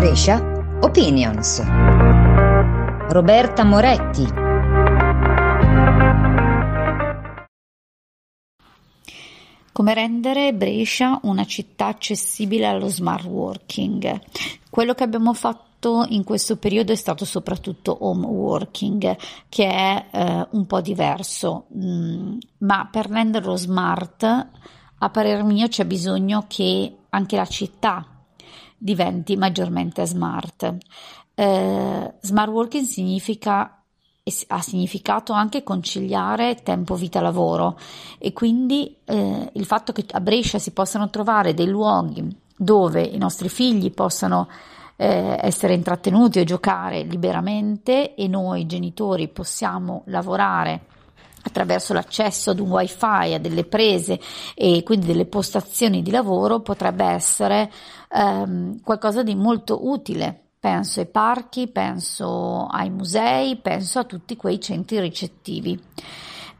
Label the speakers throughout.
Speaker 1: Brescia Opinions. Roberta Moretti.
Speaker 2: Come rendere Brescia una città accessibile allo smart working? Quello che abbiamo fatto in questo periodo è stato soprattutto home working, che è eh, un po' diverso, mm, ma per renderlo smart, a parer mio, c'è bisogno che anche la città diventi maggiormente smart. Eh, smart working significa ha significato anche conciliare tempo vita lavoro e quindi eh, il fatto che a Brescia si possano trovare dei luoghi dove i nostri figli possano eh, essere intrattenuti o giocare liberamente e noi genitori possiamo lavorare attraverso l'accesso ad un wifi, a delle prese e quindi delle postazioni di lavoro potrebbe essere ehm, qualcosa di molto utile. Penso ai parchi, penso ai musei, penso a tutti quei centri ricettivi.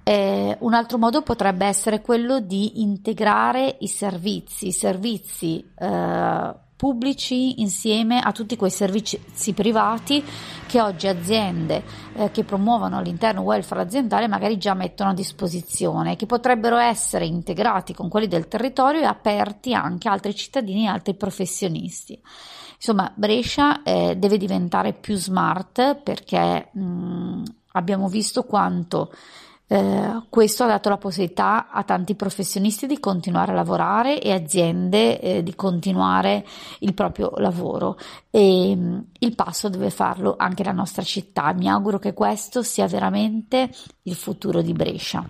Speaker 2: Eh, un altro modo potrebbe essere quello di integrare i servizi, i servizi eh, pubblici insieme a tutti quei servizi privati che oggi aziende eh, che promuovono all'interno welfare aziendale magari già mettono a disposizione, che potrebbero essere integrati con quelli del territorio e aperti anche a altri cittadini e altri professionisti. Insomma, Brescia eh, deve diventare più smart perché mh, abbiamo visto quanto eh, questo ha dato la possibilità a tanti professionisti di continuare a lavorare e aziende eh, di continuare il proprio lavoro e mh, mm, il passo deve farlo anche la nostra città. Mi auguro che questo sia veramente il futuro di Brescia.